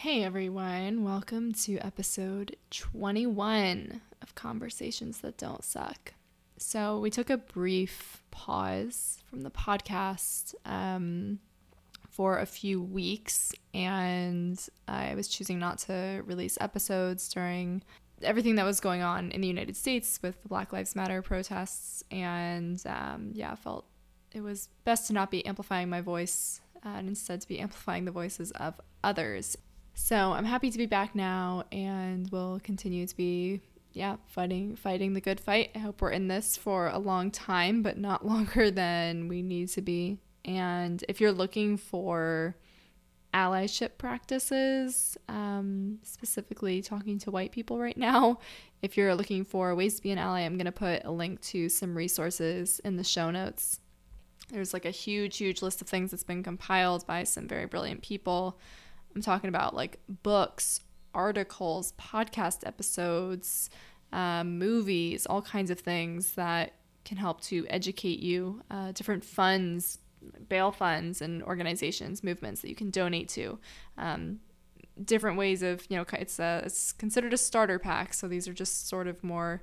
Hey everyone, welcome to episode 21 of Conversations That Don't Suck. So, we took a brief pause from the podcast um, for a few weeks, and I was choosing not to release episodes during everything that was going on in the United States with the Black Lives Matter protests. And um, yeah, I felt it was best to not be amplifying my voice uh, and instead to be amplifying the voices of others. So I'm happy to be back now and we'll continue to be yeah, fighting fighting the good fight. I hope we're in this for a long time, but not longer than we need to be. And if you're looking for allyship practices, um, specifically talking to white people right now. If you're looking for ways to be an ally, I'm going to put a link to some resources in the show notes. There's like a huge, huge list of things that's been compiled by some very brilliant people. I'm talking about like books, articles, podcast episodes, um, movies, all kinds of things that can help to educate you, uh, different funds, bail funds and organizations, movements that you can donate to. Um, different ways of, you know, it's, a, it's considered a starter pack. So these are just sort of more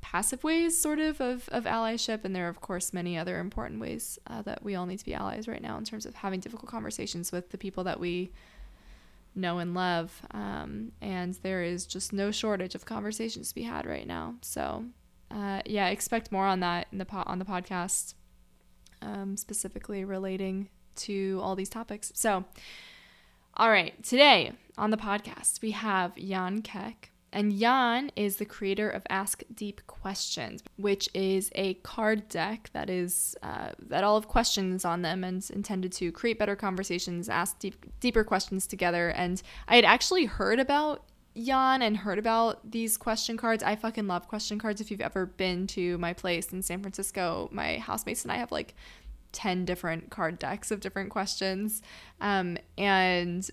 passive ways, sort of, of, of allyship. And there are, of course, many other important ways uh, that we all need to be allies right now in terms of having difficult conversations with the people that we know and love. Um, and there is just no shortage of conversations to be had right now. So, uh, yeah, expect more on that in the po- on the podcast um, specifically relating to all these topics. So, all right, today on the podcast, we have Jan Keck. And Jan is the creator of Ask Deep Questions, which is a card deck that is uh, that all have questions on them and intended to create better conversations, ask deep, deeper questions together. And I had actually heard about Jan and heard about these question cards. I fucking love question cards. If you've ever been to my place in San Francisco, my housemates and I have like 10 different card decks of different questions. Um, and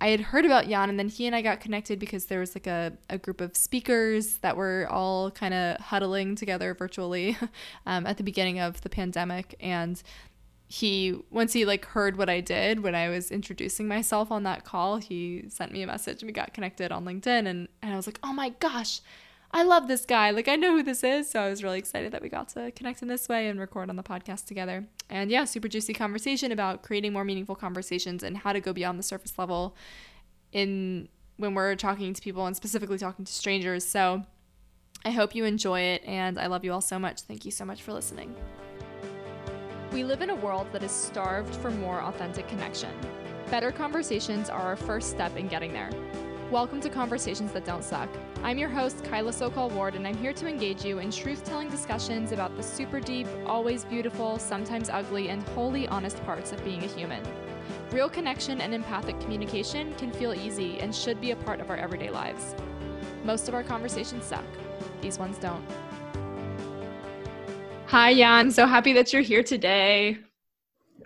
I had heard about Jan, and then he and I got connected because there was like a, a group of speakers that were all kind of huddling together virtually um, at the beginning of the pandemic. And he once he like heard what I did when I was introducing myself on that call, he sent me a message and we got connected on LinkedIn and, and I was like, Oh my gosh, I love this guy. Like I know who this is. So I was really excited that we got to connect in this way and record on the podcast together. And yeah, super juicy conversation about creating more meaningful conversations and how to go beyond the surface level in when we're talking to people and specifically talking to strangers. So I hope you enjoy it and I love you all so much. Thank you so much for listening. We live in a world that is starved for more authentic connection. Better conversations are our first step in getting there. Welcome to Conversations That Don't Suck. I'm your host, Kyla Sokoll-Ward, and I'm here to engage you in truth telling discussions about the super deep, always beautiful, sometimes ugly, and wholly honest parts of being a human. Real connection and empathic communication can feel easy and should be a part of our everyday lives. Most of our conversations suck, these ones don't. Hi, Jan. So happy that you're here today.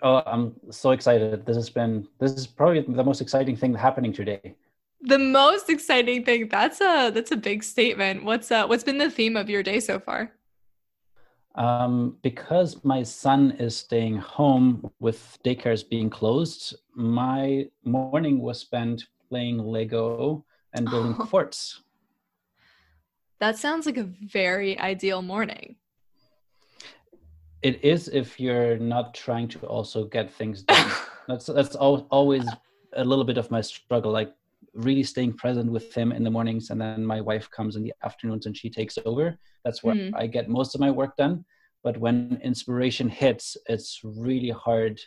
Oh, I'm so excited. This has been this is probably the most exciting thing happening today. The most exciting thing. That's a that's a big statement. What's uh what's been the theme of your day so far? Um, because my son is staying home with daycares being closed, my morning was spent playing Lego and building oh. forts. That sounds like a very ideal morning it is if you're not trying to also get things done that's that's al- always a little bit of my struggle like really staying present with him in the mornings and then my wife comes in the afternoons and she takes over that's where mm. i get most of my work done but when inspiration hits it's really hard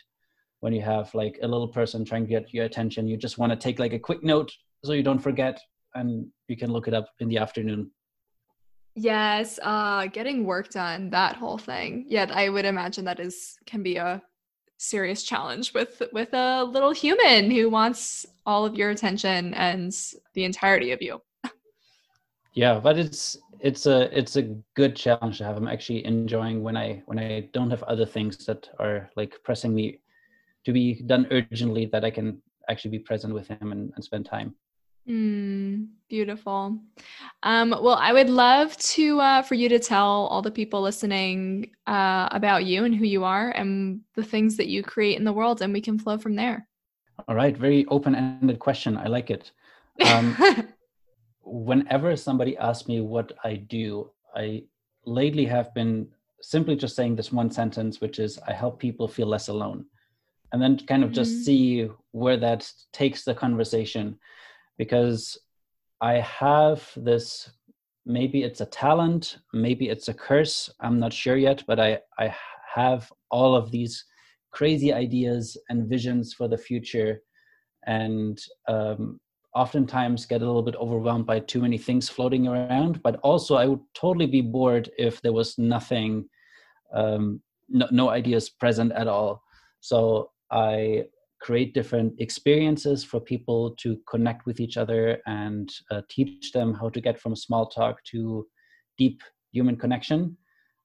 when you have like a little person trying to get your attention you just want to take like a quick note so you don't forget and you can look it up in the afternoon Yes, uh getting work done, that whole thing. Yeah, I would imagine that is can be a serious challenge with with a little human who wants all of your attention and the entirety of you. yeah, but it's it's a it's a good challenge to have. I'm actually enjoying when I when I don't have other things that are like pressing me to be done urgently that I can actually be present with him and, and spend time. Mm, beautiful. Um, well, I would love to uh, for you to tell all the people listening uh, about you and who you are and the things that you create in the world, and we can flow from there. All right, very open-ended question. I like it. Um, whenever somebody asks me what I do, I lately have been simply just saying this one sentence, which is I help people feel less alone. And then kind of mm-hmm. just see where that takes the conversation. Because I have this maybe it's a talent, maybe it's a curse, I'm not sure yet, but I, I have all of these crazy ideas and visions for the future. And um, oftentimes get a little bit overwhelmed by too many things floating around but also i would totally be bored if there was nothing um, no, no ideas present at all so i create different experiences for people to connect with each other and uh, teach them how to get from small talk to deep human connection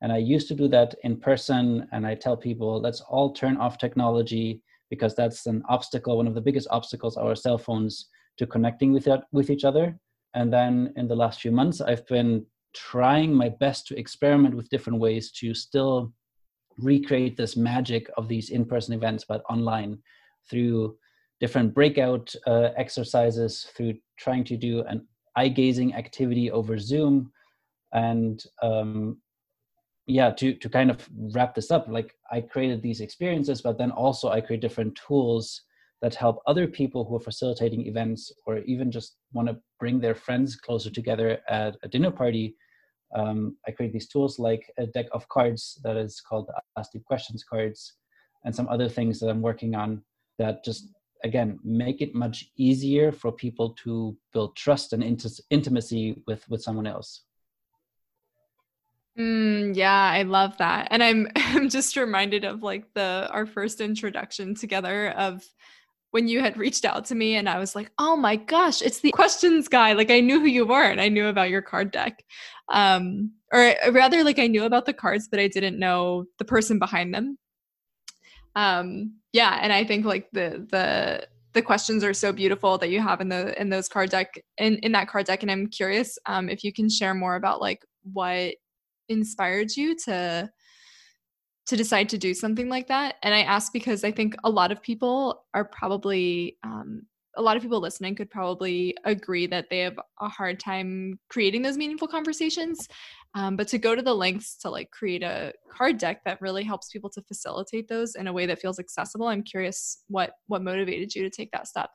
and i used to do that in person and i tell people let's all turn off technology because that's an obstacle one of the biggest obstacles our cell phones to connecting with with each other. And then in the last few months, I've been trying my best to experiment with different ways to still recreate this magic of these in-person events, but online through different breakout uh, exercises, through trying to do an eye-gazing activity over Zoom, and um, yeah, to to kind of wrap this up, like I created these experiences, but then also I create different tools that help other people who are facilitating events or even just want to bring their friends closer together at a dinner party. Um, I create these tools like a deck of cards that is called the Ask Deep Questions cards and some other things that I'm working on that just again make it much easier for people to build trust and int- intimacy with with someone else. Mm, yeah, I love that. And I'm I'm just reminded of like the our first introduction together of when you had reached out to me and I was like, oh my gosh, it's the questions guy. Like I knew who you were and I knew about your card deck. Um, or rather like I knew about the cards, but I didn't know the person behind them. Um, yeah, and I think like the the the questions are so beautiful that you have in the in those card deck in in that card deck and i'm curious um, if you can share more about like what inspired you to to decide to do something like that. And I ask because I think a lot of people are probably, um, a lot of people listening could probably agree that they have a hard time creating those meaningful conversations. Um, but to go to the lengths to like create a card deck that really helps people to facilitate those in a way that feels accessible, I'm curious what what motivated you to take that step.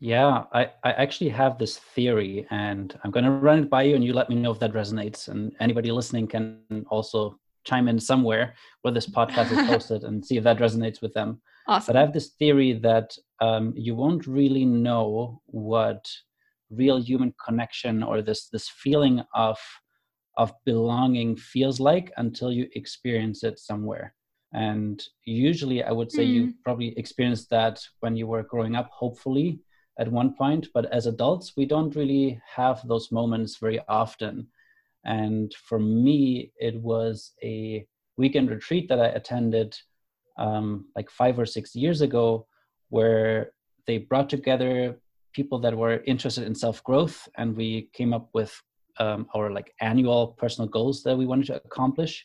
Yeah, I, I actually have this theory and I'm going to run it by you and you let me know if that resonates. And anybody listening can also chime in somewhere where this podcast is posted and see if that resonates with them. Awesome. But I have this theory that um, you won't really know what real human connection or this this feeling of of belonging feels like until you experience it somewhere. And usually, I would say mm. you probably experienced that when you were growing up, hopefully at one point. But as adults, we don't really have those moments very often. And for me, it was a weekend retreat that I attended um, like five or six years ago, where they brought together people that were interested in self growth, and we came up with um, our like annual personal goals that we wanted to accomplish.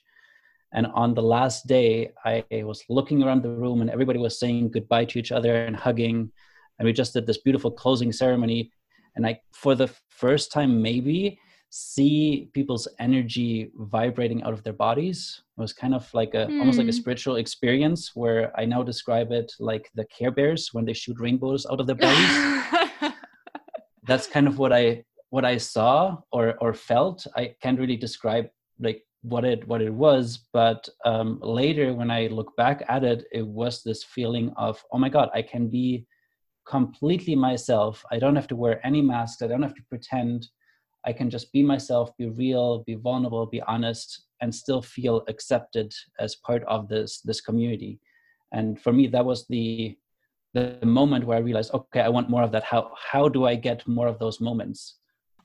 And on the last day, I was looking around the room, and everybody was saying goodbye to each other and hugging. And we just did this beautiful closing ceremony. And I, for the first time, maybe see people's energy vibrating out of their bodies. It was kind of like a mm. almost like a hmm. spiritual experience where I now describe it like the Care Bears when they shoot rainbows out of their bodies. That's kind of what I what I saw or or felt. I can't really describe like what it what it was, but um, later when I look back at it, it was this feeling of oh my god, I can be completely myself. I don't have to wear any masks. I don't have to pretend I can just be myself, be real, be vulnerable, be honest, and still feel accepted as part of this this community. And for me, that was the the moment where I realized, okay, I want more of that. How how do I get more of those moments?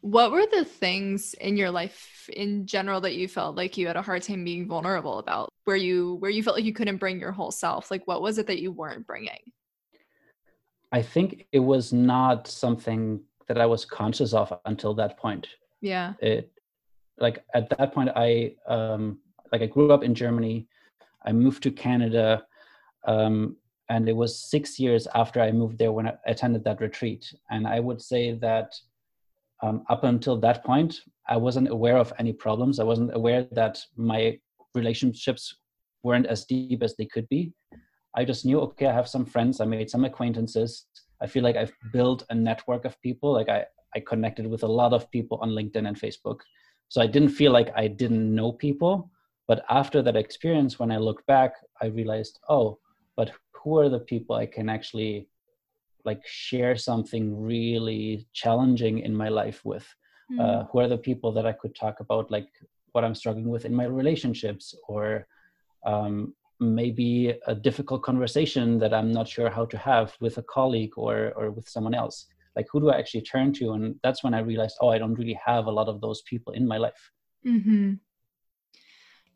What were the things in your life in general that you felt like you had a hard time being vulnerable about? Where you where you felt like you couldn't bring your whole self? Like what was it that you weren't bringing? I think it was not something that I was conscious of until that point. Yeah. It like at that point I um like I grew up in Germany. I moved to Canada. Um and it was six years after I moved there when I attended that retreat. And I would say that um, up until that point, I wasn't aware of any problems. I wasn't aware that my relationships weren't as deep as they could be. I just knew, okay, I have some friends, I made some acquaintances. I feel like I've built a network of people. Like I, I connected with a lot of people on LinkedIn and Facebook. So I didn't feel like I didn't know people. But after that experience, when I look back, I realized, oh, but who are the people I can actually like share something really challenging in my life with? Mm. Uh, who are the people that I could talk about like what I'm struggling with in my relationships or um, maybe a difficult conversation that I'm not sure how to have with a colleague or or with someone else. Like who do I actually turn to? And that's when I realized, oh, I don't really have a lot of those people in my life. Mm-hmm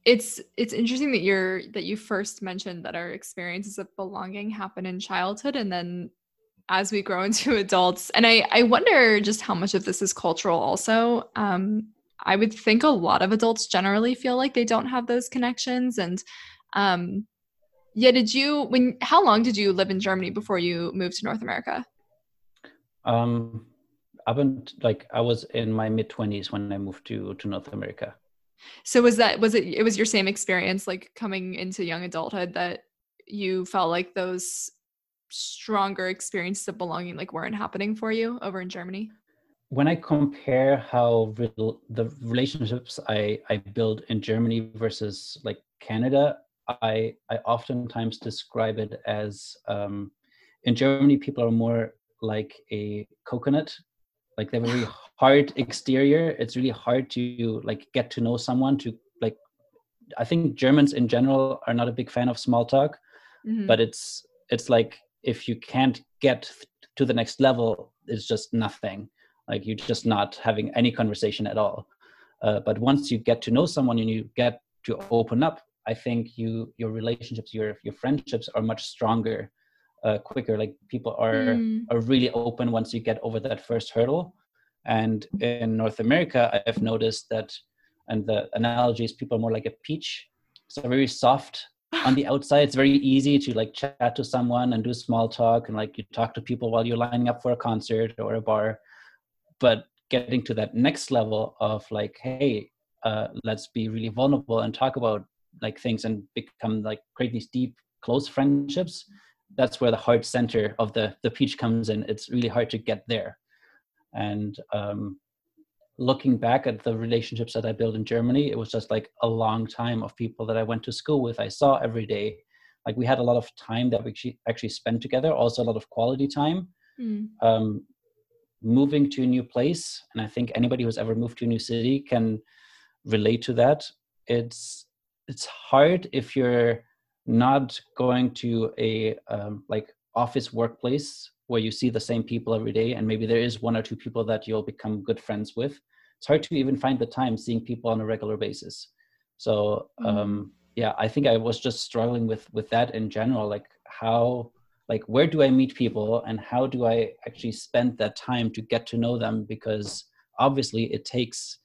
it's it's interesting that you're that you first mentioned that our experiences of belonging happen in childhood and then as we grow into adults and i i wonder just how much of this is cultural also um i would think a lot of adults generally feel like they don't have those connections and um yeah did you when how long did you live in germany before you moved to north america um up and like i was in my mid 20s when i moved to to north america so was that was it it was your same experience like coming into young adulthood that you felt like those stronger experiences of belonging like weren't happening for you over in Germany? When I compare how re- the relationships I I build in Germany versus like Canada, I I oftentimes describe it as um, in Germany people are more like a coconut. Like they have a really hard exterior. It's really hard to like get to know someone to like i think germans in general are not a big fan of small talk mm-hmm. but it's it's like if you can't get to the next level it's just nothing. Like you're just not having any conversation at all. Uh, but once you get to know someone and you get to open up i think you your relationships your your friendships are much stronger uh, quicker. Like people are mm. are really open once you get over that first hurdle. And in North America, I've noticed that, and the analogy is people are more like a peach, so very soft on the outside. It's very easy to like chat to someone and do small talk and like you talk to people while you're lining up for a concert or a bar. But getting to that next level of like, hey, uh, let's be really vulnerable and talk about like things and become like create these deep close friendships that's where the heart center of the the peach comes in. It's really hard to get there. And um, looking back at the relationships that i built in germany it was just like a long time of people that i went to school with i saw every day. Like we had a lot of time that we actually spent together also a lot of quality time. Mm. um, moving to a new place and i think anybody who's ever moved to a new city can relate to that. It's it's hard if you're not going to a um, like office workplace where you see the same people every day and maybe there is one or two people that you'll become good friends with. It's hard to even find the time seeing people on a regular basis. So mm-hmm. um yeah i think i was just struggling with with that in general like how like where do i meet people and how do i actually spend that time to get to know them? Because obviously it takes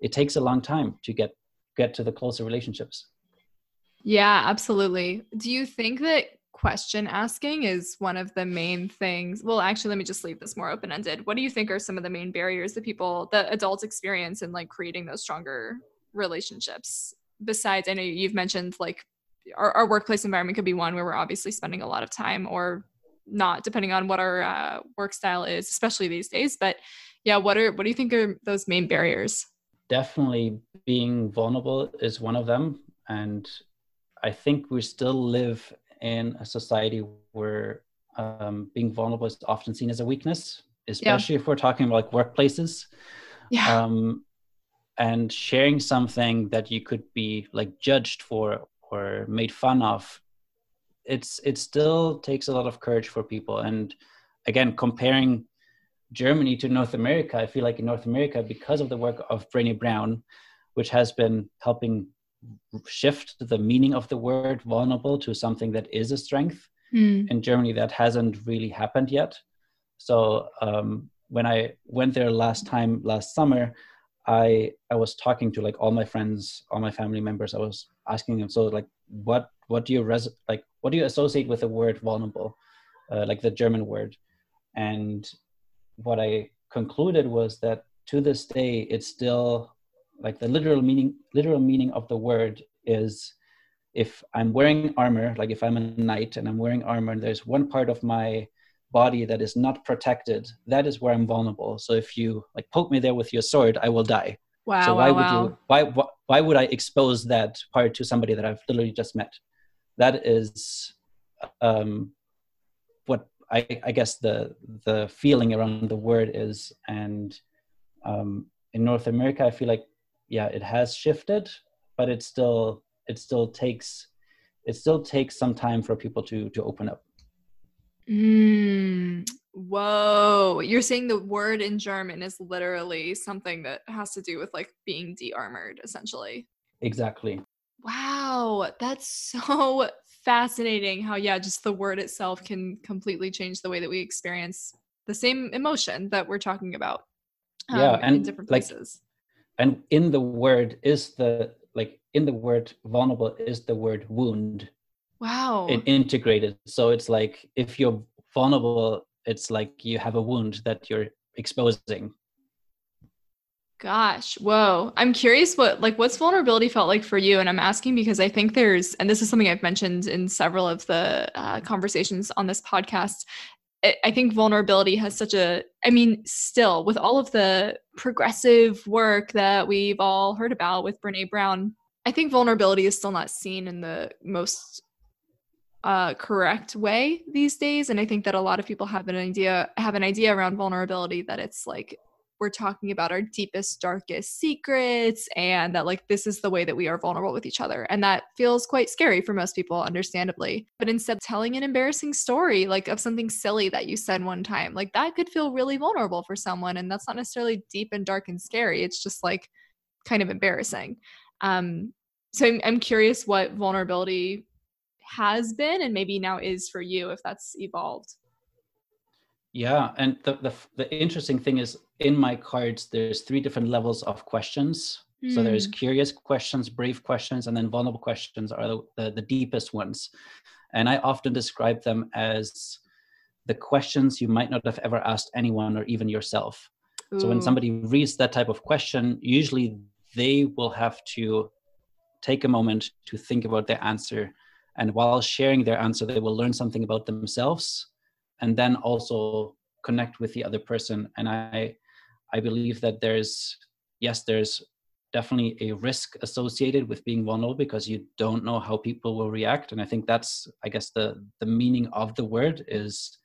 it takes a long time to get get to the closer relationships yeah, absolutely. Do you think that question asking is one of the main things? Well, actually, let me just leave this more open ended. What do you think are some of the main barriers that people, that adults experience in like creating those stronger relationships? Besides, I know you've mentioned like our, our workplace environment could be one where we're obviously spending a lot of time or not depending on what our uh, work style is especially these days but yeah what are what do you think are those main barriers definitely being vulnerable is one of them and I think we still live in a society where um, being vulnerable is often seen as a weakness, especially yeah. if we're talking about like workplaces. Yeah. Um, and sharing something that you could be like judged for or made fun of, it's it still takes a lot of courage for people. And again, comparing Germany to North America, I feel like in North America, because of the work of Brené Brown, which has been helping shift the meaning of the word vulnerable to something that is a strength. Mm. In Germany, that hasn't really happened yet. So um, when I went there last time, last summer, I I was talking to like all my friends, all my family members. I was asking them, so like, what what do you res like? what do you associate with the word vulnerable, uh, like the German word? And what I concluded was that to this day, it's still like the literal meaning. Literal meaning of the word is if I'm wearing armor, like if I'm a knight and I'm wearing armor, and there's one part of my body that is not protected, that is where I'm vulnerable. So if you like poke me there with your sword, I will die. Wow. So why wow, would wow. you why, why why would I expose that part to somebody that I've literally just met? That is um what I, I guess the the feeling around the word is and um in North America I feel like yeah it has shifted but it still it still takes it still takes some time for people to to open up Mm, whoa. You're saying the word in German is literally something that has to do with like being de armored, essentially. exactly Wow. That's so fascinating how, yeah, just the word itself can completely change the way that we experience the same emotion that we're talking about. Um, yeah, in and, different like, places. and in the word is the like in the word vulnerable is the word wound wow. it integrated so it's like if you're vulnerable it's like you have a wound that you're exposing Gosh, whoa. I'm curious what like what's vulnerability felt like for you and I'm asking because I think there's and this is something I've mentioned in several of the uh, conversations on this podcast. I, I think vulnerability has such a I mean still with all of the progressive work that we've all heard about with Brené Brown, I think vulnerability is still not seen in the most uh, correct way these days and i think that a lot of people have an idea have an idea around vulnerability that it's like we're talking about our deepest darkest secrets and that like this is the way that we are vulnerable with each other and that feels quite scary for most people understandably. But instead telling an embarrassing story like of something silly that you said one time like that could feel really vulnerable for someone and that's not necessarily deep and dark and scary it's just like kind of embarrassing. Um so i'm, I'm curious what vulnerability has been and maybe now is for you if that's evolved yeah and the, the the interesting thing is in my cards there's three different levels of questions. So there's Hmm. curious questions brave questions and then vulnerable questions are the, the, the deepest ones. And i often describe them as the questions you might not have ever asked anyone or even yourself. So when somebody reads that type of question usually they will have to take a moment to think about their answer. And while sharing their answer they will learn something about themselves and then also connect with the other person. And i i believe that there's yes there's definitely a risk associated with being vulnerable because you don't know how people will react. And i think that's i guess the the meaning of the word is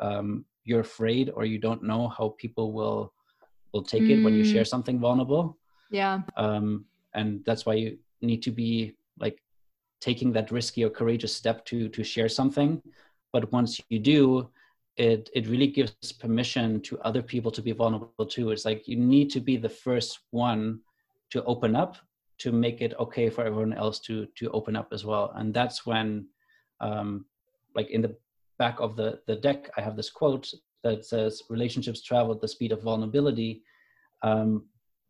um, you're afraid or you don't know how people will will take it when you Mm. share something vulnerable. Yeah. Um, and that's why you need to be like taking that risky or courageous step to to share something but once you do it it really gives permission to other people to be vulnerable too. It's like you need to be the first one to open up to make it okay for everyone else to to open up as well. And that's when um like in the back of the the deck i have this quote that says relationships travel at the speed of vulnerability. Um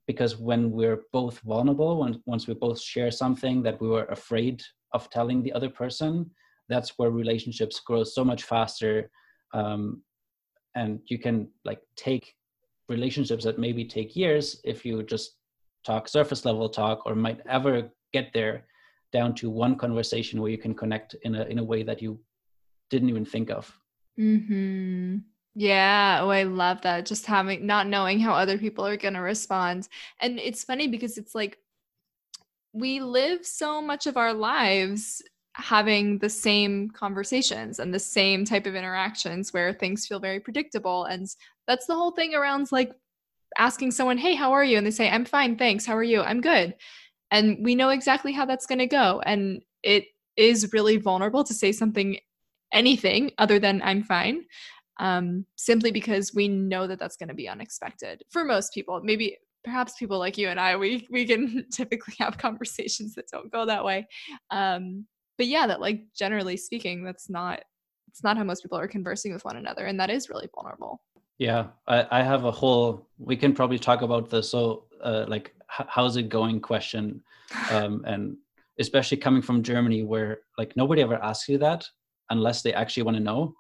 because when we're both vulnerable when once we both share something that we were afraid of telling the other person that's where relationships grow so much faster um, and you can like take relationships that maybe take years if you just talk surface level talk or might ever get there down to one conversation where you can connect in a in a way that you didn't even think of hmm Yeah. Oh, I love that. Just having not knowing how other people are going to respond. And it's funny because it's like we live so much of our lives having the same conversations and the same type of interactions where things feel very predictable. And that's the whole thing around like asking someone, Hey, how are you? And they say, I'm fine. Thanks. How are you? I'm good. And we know exactly how that's going to go. And it is really vulnerable to say something, anything other than I'm fine um, simply because we know that that's going to be unexpected for most people. Maybe perhaps people like you and I, we we can typically have conversations that don't go that way. Um, but yeah, that like generally speaking, that's not it's not how most people are conversing with one another, and that is really vulnerable. yeah i, I have a whole we can probably talk about the so uh, like h- how's it going question um, and especially coming from Germany, where like nobody ever asks you that unless they actually want to know.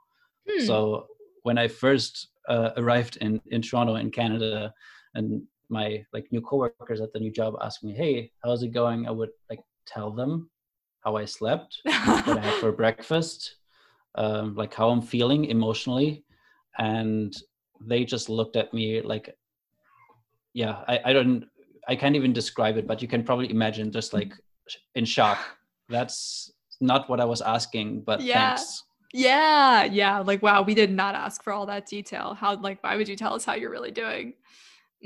Hmm. So when I first uh, arrived in in Toronto in Canada, and my like new coworkers at the new job asked me, "Hey, how's it going?" I would like tell them how I slept, what I had for breakfast, um, like how I'm feeling emotionally, and they just looked at me like, yeah, I, I don't, I can't even describe it, but you can probably imagine just like in shock. That's not what I was asking, but yeah. thanks. Yeah, yeah. Like, wow, we did not ask for all that detail. How, like, why would you tell us how you're really doing?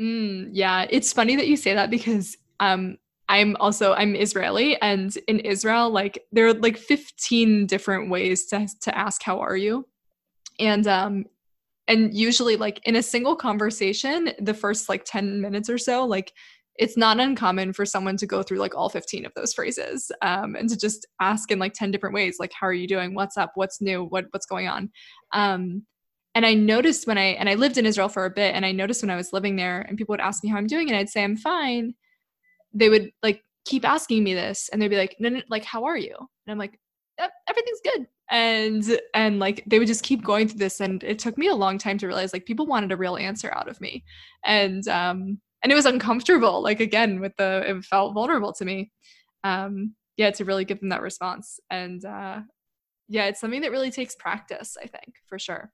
Mm, yeah, it's funny that you say that because um, I'm also I'm Israeli, and in Israel, like there are like 15 different ways to to ask how are you, and um, and usually like in a single conversation, the first like 10 minutes or so, like it's not uncommon for someone to go through like all 15 of those phrases um, and to just ask in like 10 different ways like how are you doing? What's up? What's new? What what's going on? Um, and i noticed when i and i lived in israel for a bit and i noticed when i was living there and people would ask me how i'm doing and i'd say i'm fine they would like keep asking me this and they'd be like no, no like how are you? And i'm like everything's good. And and like they would just keep going through this and it took me a long time to realize like people wanted a real answer out of me. And um and it was uncomfortable like again with the it felt vulnerable to me. Um yeah to really give them that response. And uh yeah it's something that really takes practice i think for sure.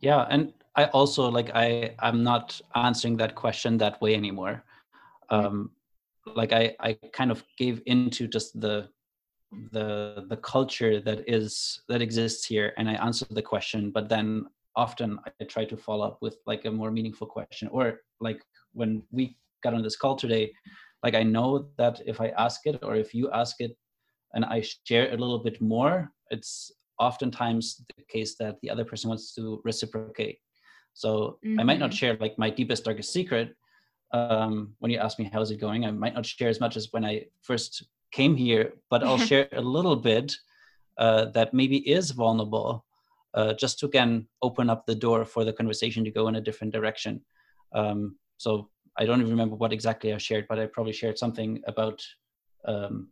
Yeah and i also like i i'm not answering that question that way anymore. Um like i i kind of gave into just the the the culture that is that exists here and i answered the question but then often i try to follow up with like a more meaningful question or like when we got on this call today like i know that if i ask it or if you ask it and i share a little bit more it's oftentimes the case that the other person wants to reciprocate so mm-hmm. i might not mm-hmm. share like my deepest darkest secret um, when you ask me how's it going i might not share as much as when i first came here but i'll share a little bit uh, that maybe is vulnerable uh, just to again open up the door for the conversation to go in a different direction um, so I don't even remember what exactly I shared, but I probably shared something about. Um,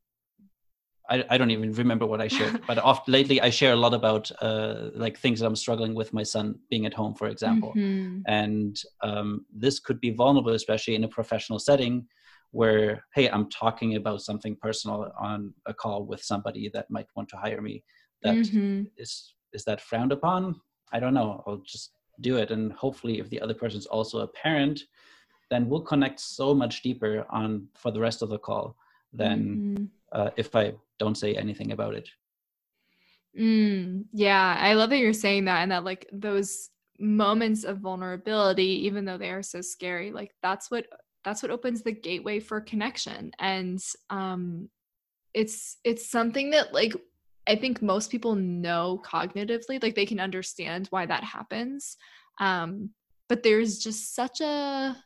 I, I don't even remember what I shared, but oft lately I share a lot about uh, like things that I'm struggling with my son being at home, for example, mm-hmm. and um, this could be vulnerable, especially in a professional setting, where hey, I'm talking about something personal on a call with somebody that might want to hire me. That mm-hmm. is is that frowned upon? I don't know. I'll just do it, and hopefully, if the other person is also a parent, then we'll connect so much deeper on for the rest of the call than mm-hmm. Uh, if I don't say anything about it. Mm, yeah, I love that you're saying that and that like those moments of vulnerability, even though they are so scary, like that's what that's what opens the gateway for connection. And um it's it's something that like I think most people know cognitively, like they can understand why that happens. Um, but there's just such a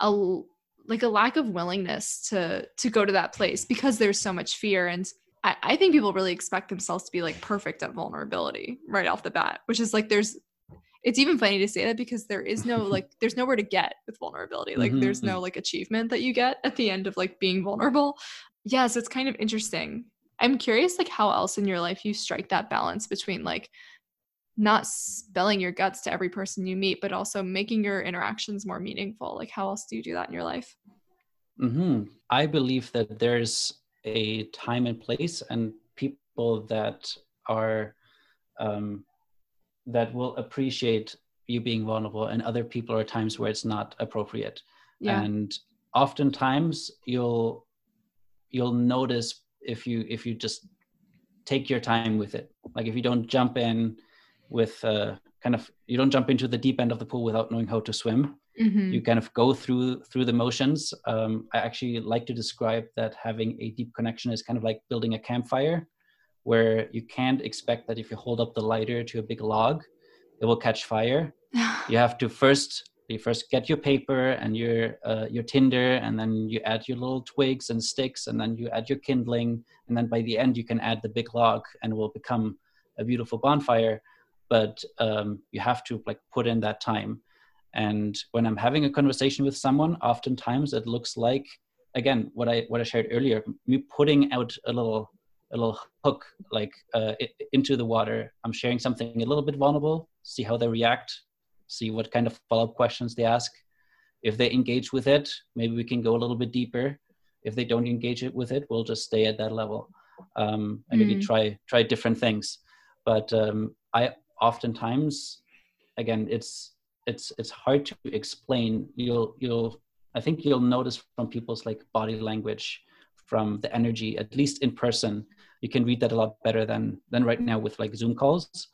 a like a lack of willingness to to go to that place because there's so much fear and I, I think people really expect themselves to be like perfect at vulnerability right off the bat which is like there's it's even funny to say that because there is no like there's nowhere to get with vulnerability like mm-hmm. there's no mm-hmm. like achievement that you get at the end of like being vulnerable yeah so it's kind of interesting i'm curious like how else in your life you strike that balance between like not spelling your guts to every person you meet, but also making your interactions more meaningful. Like, how else do you do that in your life? Mm-hmm. I believe that there's a time and place, and people that are um, that will appreciate you being vulnerable, and other people are times where it's not appropriate. Yeah. And oftentimes, you'll you'll notice if you if you just take your time with it. Like if you don't jump in with uh, kind of you don't jump into the deep end of the pool without knowing how to swim. Mm-hmm. You kind of go through through the motions. Um, I actually like to describe that having a deep connection is kind of like building a campfire, where you can't expect that if you hold up the lighter to a big log, it will catch fire. you have to first you first get your paper and your uh, your tinder and then you add your little twigs and sticks and then you add your kindling and then by the end you can add the big log and it will become a beautiful bonfire but um, you have to like put in that time and when i'm having a conversation with someone oftentimes it looks like again, what I what I shared earlier, me putting out a little a little hook like uh, into the water. I'm sharing something a little bit vulnerable, see how they react, see what kind of follow up questions they ask. If they engage with it, maybe we can go a little bit deeper. If they don't engage it with it, we'll just stay at that level um, and mm. maybe try try different things. But um, I oftentimes, again, it's it's it's hard to explain. You'll you'll I think you'll notice from people's like body language, from the energy, at least in person, you can read that a lot better than than right now with like Zoom calls.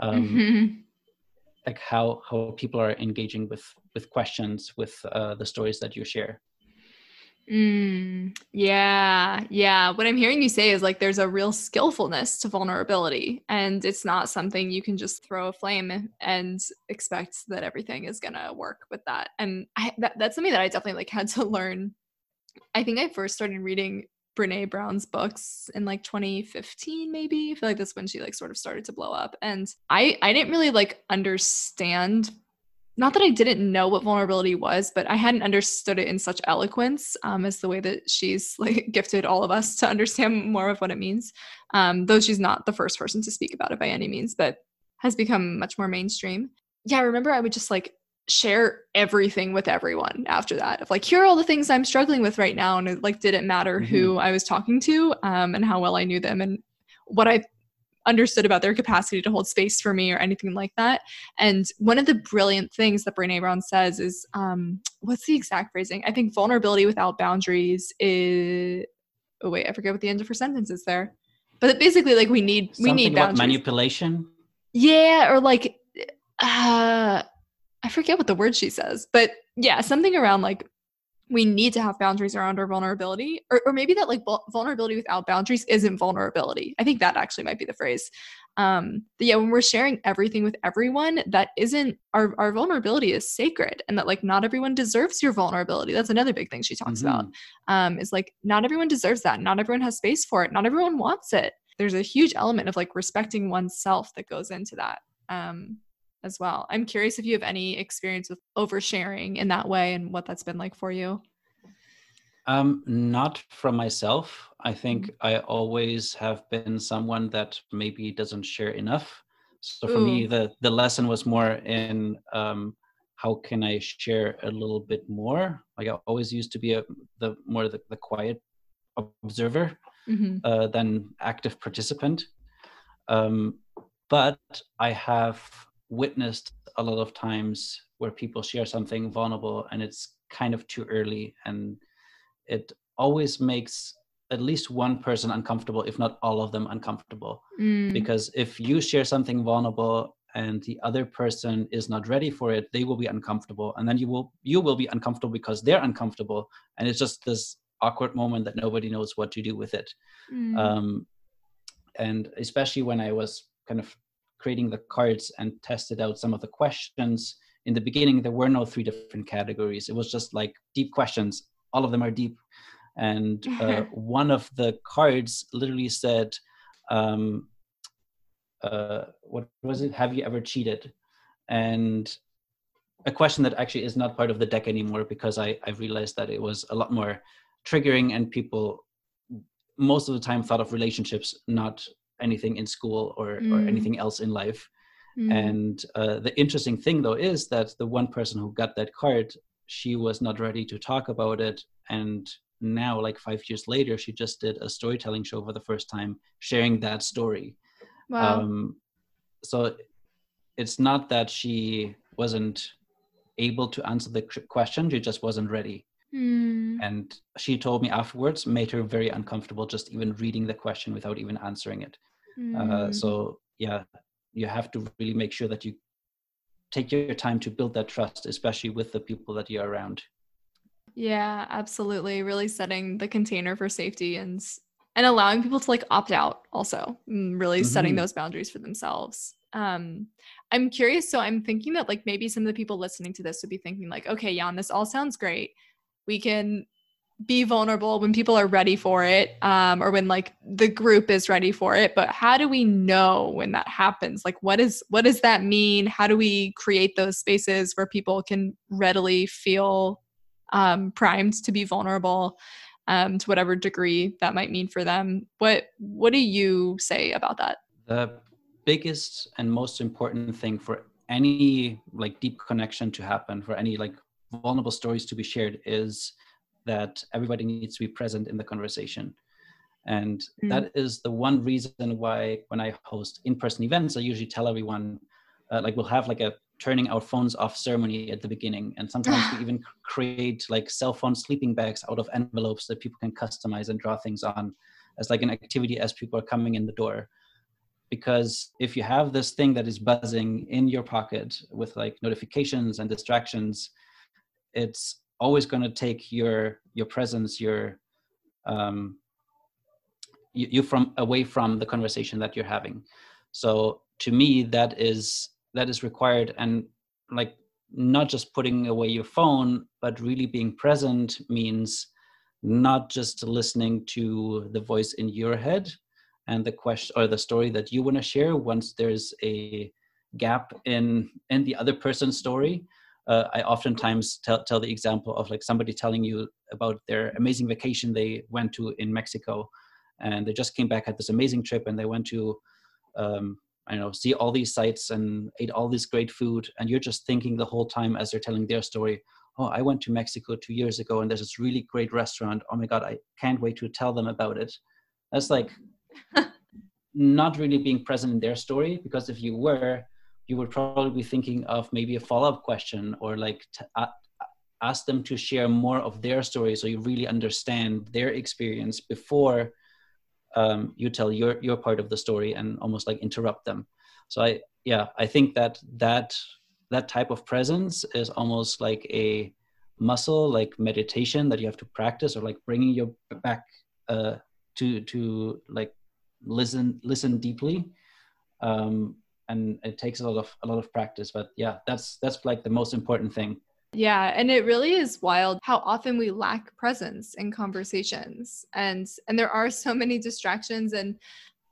Um, mm-hmm. Like how how people are engaging with with questions, with uh, the stories that you share. Mm, yeah, yeah. What I'm hearing you say is like there's a real skillfulness to vulnerability, and it's not something you can just throw a flame and expect that everything is gonna work with that. And I, that, that's something that I definitely like had to learn. I think I first started reading Brene Brown's books in like 2015 maybe. I feel like that's when she like sort of started to blow up, and I I didn't really like understand not that I didn't know what vulnerability was, but I hadn't understood it in such eloquence um, as the way that she's like gifted all of us to understand more of what it means. Um, though she's not the first person to speak about it by any means, but has become much more mainstream. Yeah, I remember I would just like share everything with everyone after that of like here are all the things i'm struggling with right now and it like didn't matter mm-hmm. who i was talking to um, and how well i knew them and what i understood about their capacity to hold space for me or anything like that. And one of the brilliant things that Brene Brown says is, um, what's the exact phrasing? I think vulnerability without boundaries is. Oh wait, I forget what the end of her sentence is there. But basically, like we need Something we need boundaries. manipulation. Yeah, or like, uh, I forget what the word she says, but yeah, something around like we need to have boundaries around our vulnerability or, or maybe that like vulnerability without boundaries isn't vulnerability. I think that actually might be the phrase. Um but yeah when we're sharing everything with everyone that isn't our, our vulnerability is sacred and that like not everyone deserves your vulnerability. That's another big thing she talks mm-hmm. about um is like not everyone deserves that. Not everyone has space for it. Not everyone wants it. There's a huge element of like respecting oneself that goes into that. Um as well. I'm curious if you have any experience with oversharing in that way and what that's been like for you. Um, not from myself. I think mm-hmm. I always have been someone that maybe doesn't share enough. So for Ooh. me, the the lesson was more in um, how can I share a little bit more. Like I always used to be a the more the, the quiet observer mm-hmm. uh, than active participant. Um, but I have witnessed a lot of times where people share something vulnerable and it's kind of too early and it always makes at least one person uncomfortable if not all of them uncomfortable mm. because if you share something vulnerable and the other person is not ready for it they will be uncomfortable and then you will you will be uncomfortable because they're uncomfortable and it's just this awkward moment that nobody knows what to do with it mm. um, and especially when i was kind of creating the cards and tested out some of the questions. In the beginning there were no three different categories. It was just like deep questions. All of them are deep. And uh, one of the cards literally said um, uh, what was it? Have you ever cheated? And a question that actually is not part of the deck anymore because I, I realized that it was a lot more triggering and people most of the time thought of relationships not anything in school or, mm. or anything else in life. Mm. And uh, the interesting thing, though, is that the one person who got that card, she was not ready to talk about it. And now, like five years later, she just did a storytelling show for the first time, sharing that story. Wow. Um, so it's not that she wasn't able to answer the question, she just wasn't ready. Mm. And she told me afterwards, made her very uncomfortable just even reading the question without even answering it. Mm. Uh, so yeah, you have to really make sure that you take your time to build that trust, especially with the people that you're around. Yeah, absolutely. Really setting the container for safety and and allowing people to like opt out also really mm-hmm. setting those boundaries for themselves um i'm curious so i'm thinking that like maybe some of the people listening to this would be thinking like okay jan this all sounds great we can be vulnerable when people are ready for it um, or when like the group is ready for it but how do we know when that happens like what is what does that mean how do we create those spaces where people can readily feel um, primed to be vulnerable um, to whatever degree that might mean for them. What what do you say about that? The biggest and most important thing for any like deep connection to happen, for any like vulnerable stories to be shared, is that everybody needs to be present in the conversation. And mm. that is the one reason why when I host in-person events, I usually tell everyone, uh, like we'll have like a turning our phones off ceremony at the beginning and sometimes we even create like cell phone sleeping bags out of envelopes that people can customize and draw things on as like an activity as people are coming in the door because if you have this thing that is buzzing in your pocket with like notifications and distractions it's always going to take your your presence your um you, you from away from the conversation that you're having. So to me that is that is required and like not just putting away your phone but really being present means not just listening to the voice in your head and the question or the story that you want to share once there's a gap in in the other person's story uh, i oftentimes tell, tell the example of like somebody telling you about their amazing vacation they went to in mexico and they just came back had this amazing trip and they went to um, I know, see all these sites and ate all this great food, and you're just thinking the whole time as they're telling their story, oh, I went to Mexico two years ago and there's this really great restaurant. Oh my God, I can't wait to tell them about it. That's like not really being present in their story because if you were, you would probably be thinking of maybe a follow up question or like to, uh, ask them to share more of their story so you really understand their experience before um, you tell your your part of the story and almost like interrupt them. So i yeah i think that that that type of presence is almost like a muscle like meditation that you have to practice or like bringing your back uh, to to like listen listen deeply. Um, and it takes a lot of a lot of practice but yeah that's that's like the most important thing yeah, and it really is wild how often we lack presence in conversations. And and there are so many distractions and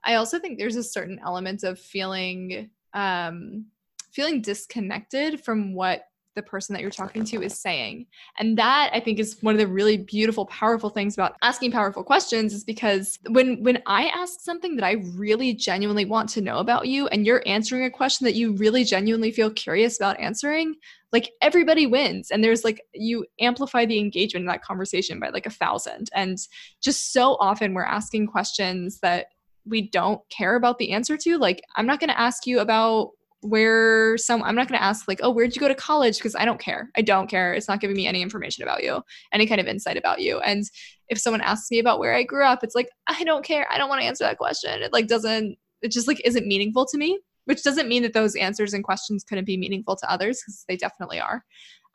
I also think there's a certain element of feeling um feeling disconnected from what the person that you're talking to is saying. And that I think is one of the really beautiful powerful things about asking powerful questions is because when when I ask something that I really genuinely want to know about you and you're answering a question that you really genuinely feel curious about answering, like everybody wins. And there's like you amplify the engagement in that conversation by like a thousand. And just so often we're asking questions that we don't care about the answer to. Like i'm not going to ask you about where some i'm not going to ask like oh where'd you go to college? Because i don't care. I don't care. It's not giving me any information about you any kind of insight about you. And if someone asks me about where i grew up it's like i don't care. I don't want to answer that question. It like doesn't it just like isn't meaningful to me which doesn't mean that those answers and questions couldn't be meaningful to others because they definitely are.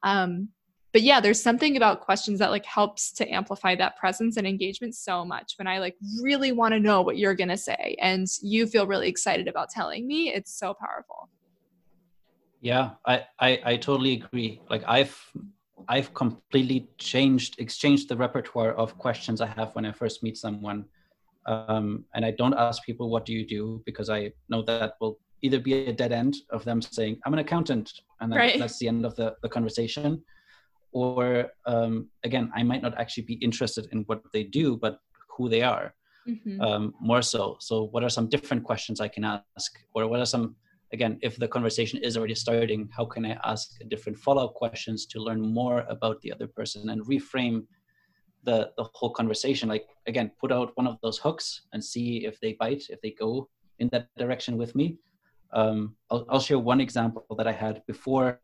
Um, but yeah there's something about questions that like helps to amplify that presence and engagement so much. When i like really want to know what you're going to say and you feel really excited about telling me it's so powerful yeah I, I i totally agree. Like i've i've completely changed exchanged the repertoire of questions i have when i first meet someone. Um, and i don't ask people what do you do? because i know that will either be a dead end of them saying i'm an accountant and that, right. that's the end of the, the conversation. Or um, again i might not actually be interested in what they do but who they are. Mm-hmm. um, more so. So what are some different questions i can ask? Or what are some again if the conversation is already starting how can i ask different follow-up questions to learn more about the other person and reframe the the whole conversation like again put out one of those hooks and see if they bite if they go in that direction with me um, I'll, I'll, share one example that I had before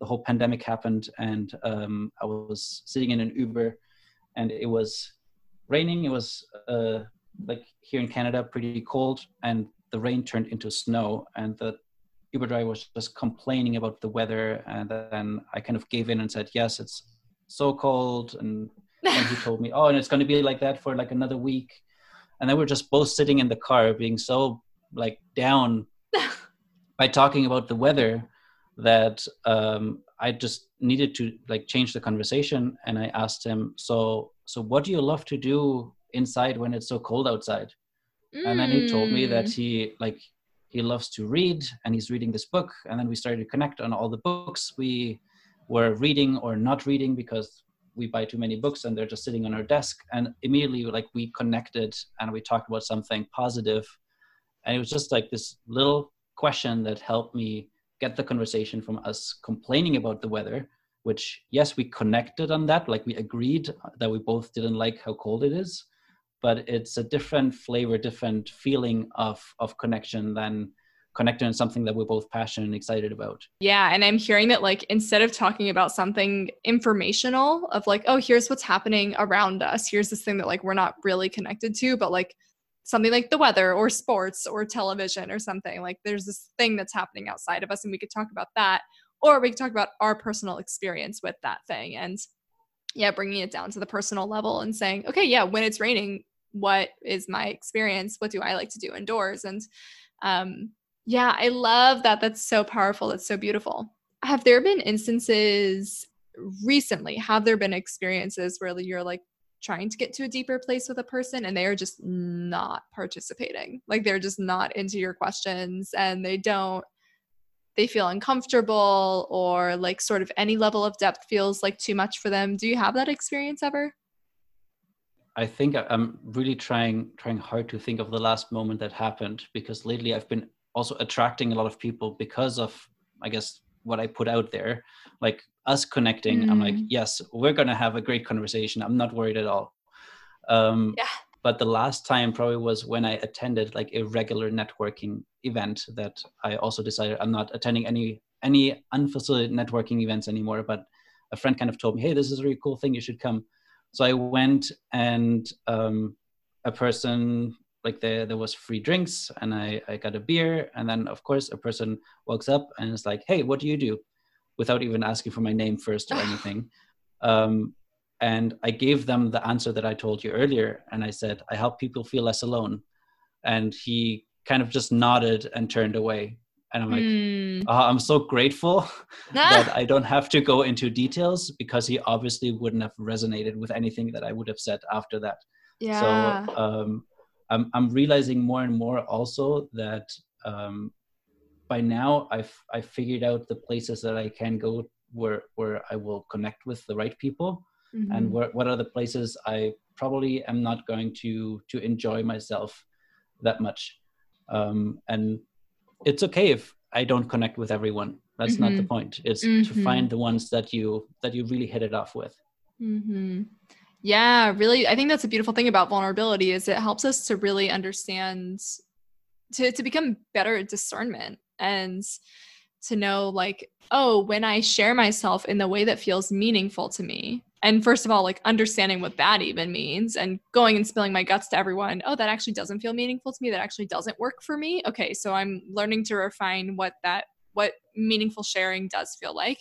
the whole pandemic happened, and um, I was sitting in an Uber, and it was raining. It was uh, like here in Canada, pretty cold, and the rain turned into snow, and the Uber driver was just complaining about the weather, and then I kind of gave in and said, "Yes, it's so cold," and and he told me, "Oh, and it's going to be like that for like another week," and then we're just both sitting in the car, being so like down by talking about the weather that um, I just needed to like change the conversation. And I asked him, so so what do you love to do inside when it's so cold outside? Mm. And then he told me that mm. he like he loves to read and he's reading this book and then we started to connect on all the books we were reading or not reading because we buy too many books and they're just sitting on our desk and immediately like we connected and we talked about something positive and it was just like this little question that helped me get the conversation from us complaining about the weather which yes we connected on that like we agreed that we both didn't like how cold it is but it's a different flavor different feeling of of connection than connecting on something that we're both passionate and excited about. Yeah. And I'm hearing that, like, instead of talking about something informational of like, oh, here's what's happening around us, here's this thing that, like, we're not really connected to, but like something like the weather or sports or television or something, like, there's this thing that's happening outside of us, and we could talk about that. Or we could talk about our personal experience with that thing. And yeah, bringing it down to the personal level and saying, okay, yeah, when it's raining, what is my experience? What do I like to do indoors? And um, yeah, I love that. That's so powerful. That's so beautiful. Have there been instances recently? Have there been experiences where you're like trying to get to a deeper place with a person and they are just not participating? Like they're just not into your questions and they don't they feel uncomfortable or like sort of any level of depth feels like too much for them. Do you have that experience ever? I think I'm really trying trying hard to think of the last moment that happened because lately I've been also attracting a lot of people because of i guess what i put out there. Like us connecting mm. i'm like mm. yes we're gonna have a great conversation. I'm not worried at all. Um yeah. but the last time probably was when i attended like a regular networking event that i also decided i'm not attending any any unfacilitated networking events anymore but a friend kind of told me hey this is a really cool thing. You should come so i went and um, a person like there there was free drinks and I, I got a beer. And then of course a person walks up and is like hey what do you do? without even asking for my name first or anything. Um, and i gave them the answer that i told you earlier. And i said i help people feel less alone. And he kind of just nodded and turned away and i'm like mm. oh, i'm so grateful that i don't have to go into details because he obviously wouldn't have resonated with anything that i would have said after that yeah. so um, I'm, I'm realizing more and more also that um, by now I've I figured out the places that I can go where where I will connect with the right people, mm-hmm. and where, what are the places I probably am not going to to enjoy myself that much, um, and it's okay if I don't connect with everyone. That's mm-hmm. not the mm-hmm. point. It's mm-hmm. to find the ones that you that you really hit it off with. Mm-hmm. Yeah, really I think that's a beautiful thing about vulnerability is it helps us to really understand to to become better at discernment and to know like oh when I share myself in the way that feels meaningful to me and first of all like understanding what that even means and going and spilling my guts to everyone oh that actually doesn't feel meaningful to me that actually doesn't work for me okay so i'm learning to refine what that what meaningful sharing does feel like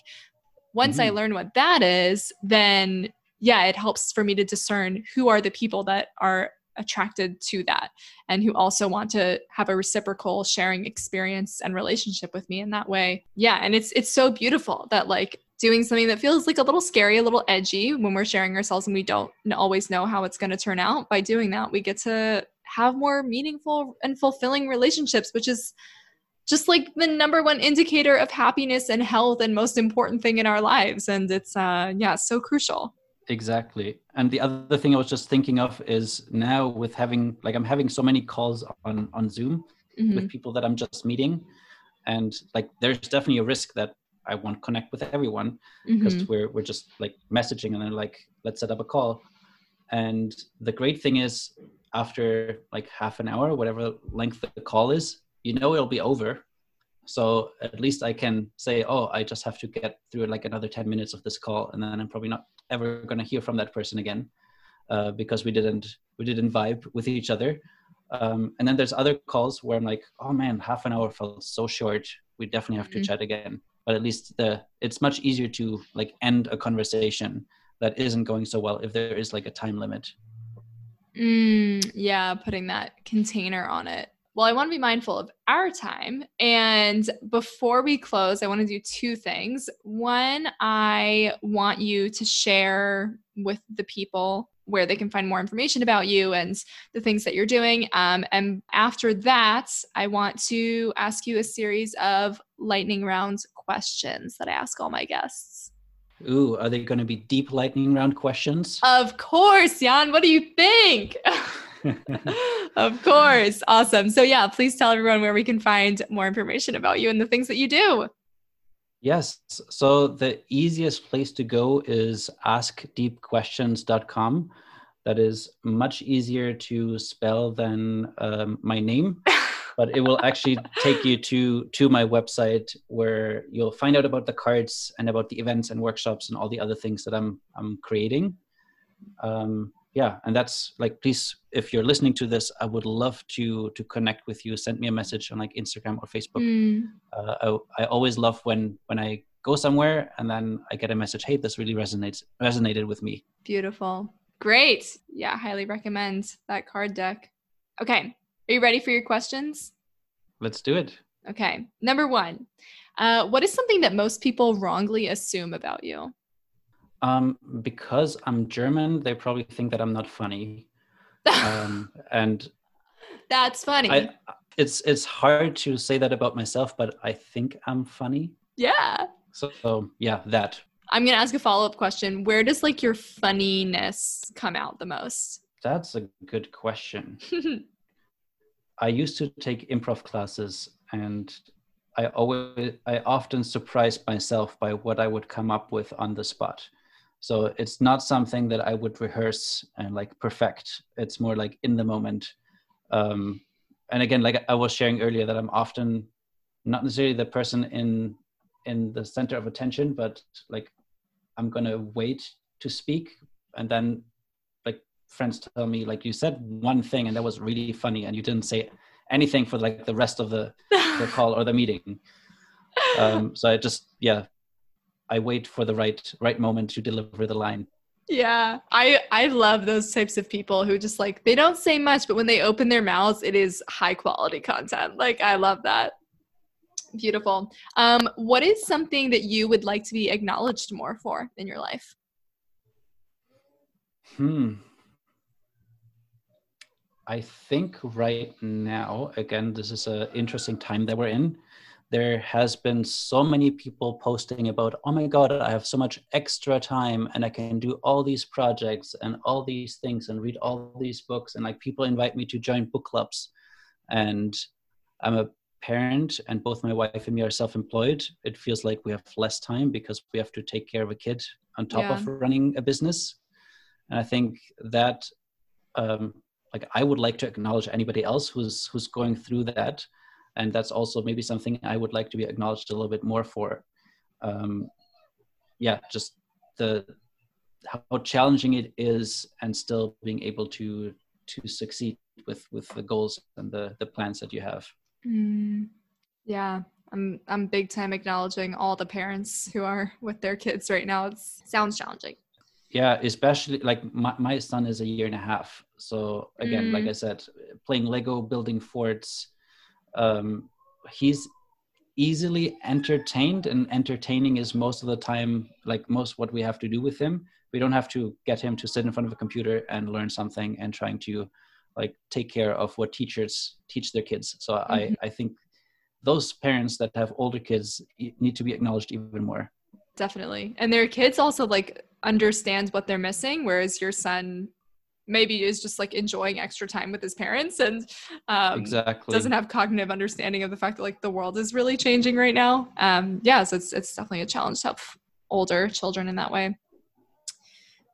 once mm-hmm. i learn what that is then yeah, it helps for me to discern who are the people that are attracted to that and who also want to have a reciprocal sharing experience and relationship with me in that way. Yeah, and it's it's so beautiful that like doing something that feels like a little scary, a little edgy when we're sharing ourselves and we don't always know how it's going to turn out. By doing that, we get to have more meaningful and fulfilling relationships, which is just like the number one indicator of happiness and health and most important thing in our lives and it's uh yeah so crucial exactly and the other thing i was just thinking of is now with having like i'm having so many calls on on zoom mm-hmm. with people that i'm just meeting and like there's definitely a risk that i won't connect with everyone because mm-hmm. we're we're just like messaging and then like let's set up a call. And the great thing is after like half an hour whatever length the call is you know it'll be over. So at least i can say oh i just have to get through like another 10 minutes of this call and then i'm probably not ever going to hear from that person again uh, because we didn't we didn't vibe with each other. Um, and then there's other calls where i'm like oh man half an hour felt so short. We definitely have to mm-hmm. chat again but at least the it's much easier to like end a conversation that isn't going so well if there is like a time limit mm, yeah putting that container on it well, I want to be mindful of our time. And before we close, I want to do two things. One, I want you to share with the people where they can find more information about you and the things that you're doing. Um, and after that, I want to ask you a series of lightning round questions that I ask all my guests. Ooh, are they going to be deep lightning round questions? Of course, Jan. What do you think? of course. Awesome. So, yeah, please tell everyone where we can find more information about you and the things that you do. Yes. So, the easiest place to go is askdeepquestions.com. That is much easier to spell than um, my name. but it will actually take you to to my website where you'll find out about the cards and about the events and workshops and all the other things that I'm I'm creating. Um, yeah and that's like please if you're listening to this i would love to to connect with you. Send me a message on like instagram or facebook. Mm. uh, I, I always love when when i go somewhere and then i get a message hey this really resonates resonated with me. Beautiful. Great. Yeah highly recommend that card deck. Okay are you ready for your questions? Let's do it. Okay number one uh, what is something that most people wrongly assume about you um, because I'm German, they probably think that I'm not funny. um, and that's funny. I, it's it's hard to say that about myself, but I think I'm funny. Yeah. So, so yeah, that. I'm gonna ask a follow up question. Where does like your funniness come out the most? That's a good question. I used to take improv classes, and I always I often surprised myself by what I would come up with on the spot. So it's not something that I would rehearse and like perfect. It's more like in the moment. Um, and again, like I was sharing earlier, that I'm often not necessarily the person in in the center of attention, but like I'm gonna wait to speak, and then like friends tell me like you said one thing and that was really funny, and you didn't say anything for like the rest of the, the call or the meeting. Um, so I just yeah I wait for the right right moment to deliver the line. Yeah, I I love those types of people who just like they don't say much, but when they open their mouths, it is high quality content. Like I love that. Beautiful. Um, what is something that you would like to be acknowledged more for in your life? Hmm. I think right now, again, this is an interesting time that we're in there has been so many people posting about oh my god i have so much extra time and i can do all these projects and all these things and read all these books. And like people invite me to join book clubs. And i'm a parent and both my wife and me are self-employed. It feels like we have less time because we have to take care of a kid on top yeah. of running a business. And i think that um, like i would like to acknowledge anybody else who's who's going through that and that's also maybe something I would like to be acknowledged a little bit more for. Um, yeah, just the how challenging it is, and still being able to to succeed with with the goals and the the plans that you have. Mm, yeah, I'm I'm big time acknowledging all the parents who are with their kids right now. It sounds challenging. Yeah, especially like my, my son is a year and a half. So again, mm. like I said, playing Lego, building forts, um, he's easily entertained and entertaining is most of the time like most what we have to do with him. We don't have to get him to sit in front of a computer and learn something and trying to like take care of what teachers teach their kids. So mm-hmm. i i think those parents that have older kids need to be acknowledged even more. Definitely. And their kids also like understand what they're missing whereas your son maybe is just like enjoying extra time with his parents and um, exactly doesn't have cognitive understanding of the fact that like the world is really changing right now. Um, yeah, so it's it's definitely a challenge to help older children in that way.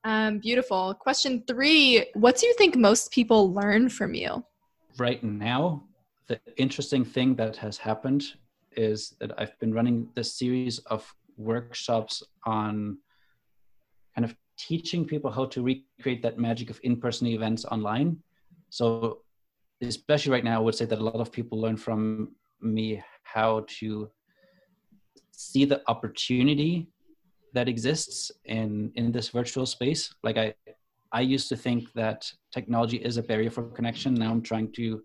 Um, beautiful. Question three: What do you think most people learn from you? Right now, the interesting thing that has happened is that I've been running this series of workshops on kind of teaching people how to recreate that magic of in-person events online. So especially right now, I would say that a lot of people learn from me how to see the opportunity that exists in in this virtual space. Like I I used to think that technology is a barrier for connection. Now I'm trying to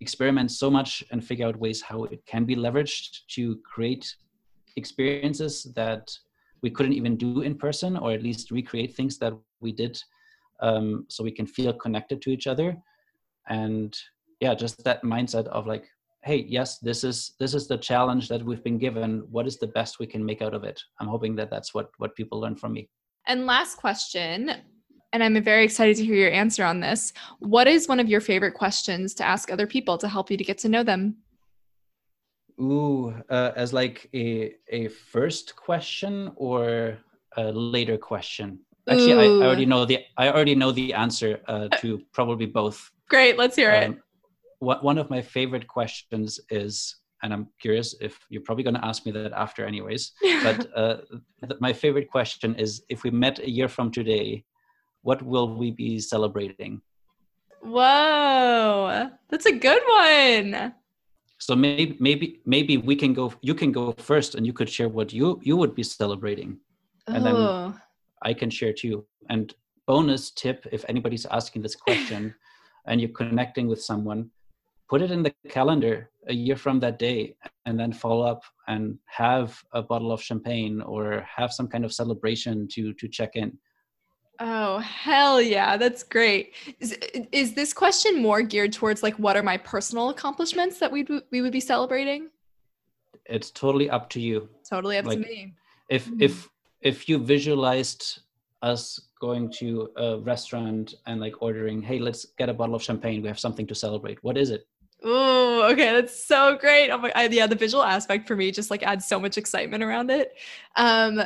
experiment so much and figure out ways how it can be leveraged to create experiences that we couldn't even do in person or at least recreate things that we did um, so we can feel connected to each other. And yeah just that mindset of like hey yes this is this is the challenge that we've been given. What is the best we can make out of it? I'm hoping that that's what what people learn from me. And last question and i'm very excited to hear your answer on this. What is one of your favorite questions to ask other people to help you to get to know them ooh uh, as like a a first question or a later question actually I, I, already know the i already know the answer uh, to probably both great let's hear um, it what, one of my favorite questions is, and I'm curious if you're probably going to ask me that after, anyways. but uh, th- my favorite question is: if we met a year from today, what will we be celebrating? Whoa, that's a good one. So maybe maybe maybe we can go. You can go first, and you could share what you you would be celebrating, and then oh. I can share too. And bonus tip: if anybody's asking this question, and you're connecting with someone, put it in the calendar a year from that day and then follow up and have a bottle of champagne or have some kind of celebration to to check in oh hell yeah that's great is, is this question more geared towards like what are my personal accomplishments that we we would be celebrating it's totally up to you totally up like, to me if mm-hmm. if if you visualized us going to a restaurant and like ordering hey let's get a bottle of champagne we have something to celebrate what is it Oh, okay, that's so great. Oh my, I, yeah, the visual aspect for me just like adds so much excitement around it. Um,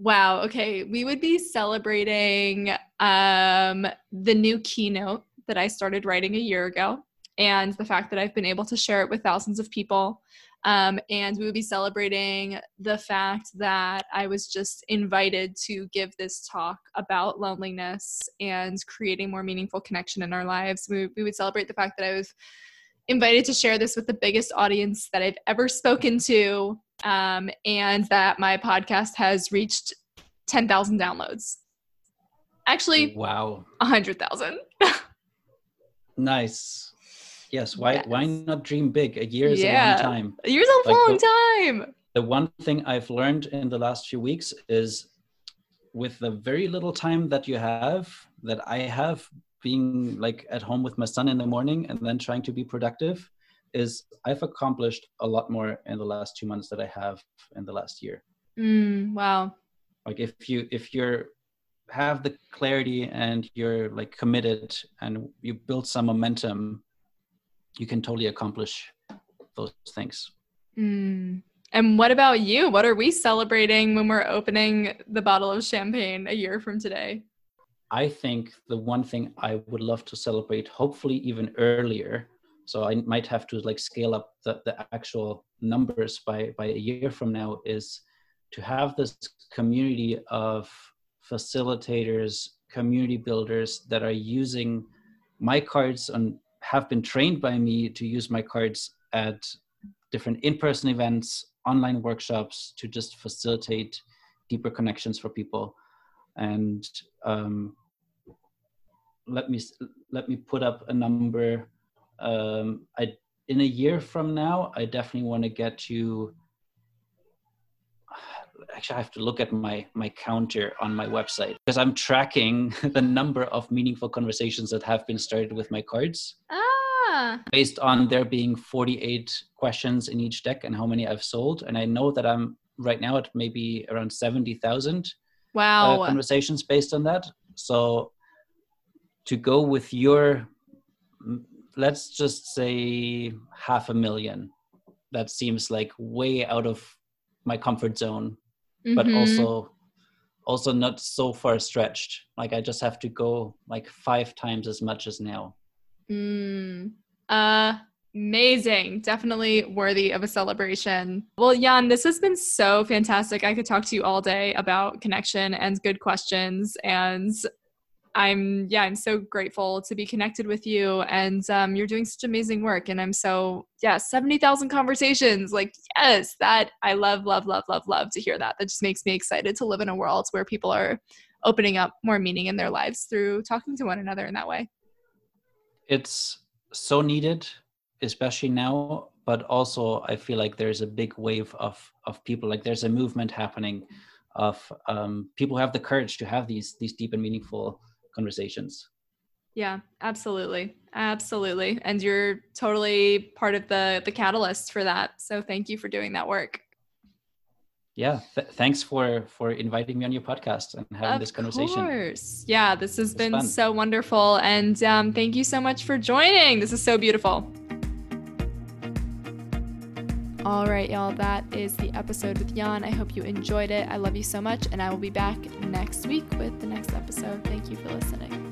wow. Okay, we would be celebrating um the new keynote that I started writing a year ago, and the fact that I've been able to share it with thousands of people. Um, and we would be celebrating the fact that I was just invited to give this talk about loneliness and creating more meaningful connection in our lives. We, we would celebrate the fact that I was invited to share this with the biggest audience that I've ever spoken to, um, and that my podcast has reached 10,000 downloads. Actually, wow, 100,000. nice. Yes. Why yes. why not dream big? A year is yeah. a long time. A year's a like long the, time. The one thing I've learned in the last few weeks is with the very little time that you have, that I have being like at home with my son in the morning and then trying to be productive, is I've accomplished a lot more in the last two months that I have in the last year. Mm, wow. Like if you if you're have the clarity and you're like committed and you build some momentum you can totally accomplish those things. Mm. And what about you? What are we celebrating when we're opening the bottle of champagne a year from today? I think the one thing I would love to celebrate, hopefully even earlier, so I might have to like scale up the, the actual numbers by by a year from now, is to have this community of facilitators, community builders that are using my cards and have been trained by me to use my cards at different in-person events online workshops to just facilitate deeper connections for people. And um, let me let me put up a number um, i in a year from now i definitely want to get to actually I have to look at my my counter on my website because I'm tracking the number of meaningful conversations that have been started with my cards. Ah. Based on there being 48 questions in each deck and how many I've sold, and I know that I'm right now at maybe around 70,000 wow uh, conversations based on that. So to go with your let's just say half a million. That seems like way out of my comfort zone mm-hmm. but also also not so far stretched. Like i just have to go like five times as much as now. Mm. uh amazing. Definitely worthy of a celebration. Well jan this has been so fantastic. I could talk to you all day about connection and good questions and I'm yeah, I'm so grateful to be connected with you, and um, you're doing such amazing work. And I'm so yeah, seventy thousand conversations. Like yes, that I love, love, love, love, love to hear that. That just makes me excited to live in a world where people are opening up more meaning in their lives through talking to one another in that way. It's so needed, especially now. But also, I feel like there's a big wave of of people. Like there's a movement happening of um, people who have the courage to have these these deep and meaningful conversations Yeah, absolutely. Absolutely. And you're totally part of the the catalyst for that. So thank you for doing that work. Yeah, th- thanks for for inviting me on your podcast and having of this conversation. Of course. Yeah, this has been fun. so wonderful and um, thank you so much for joining. This is so beautiful. All right, y'all, that is the episode with Jan. I hope you enjoyed it. I love you so much, and I will be back next week with the next episode. Thank you for listening.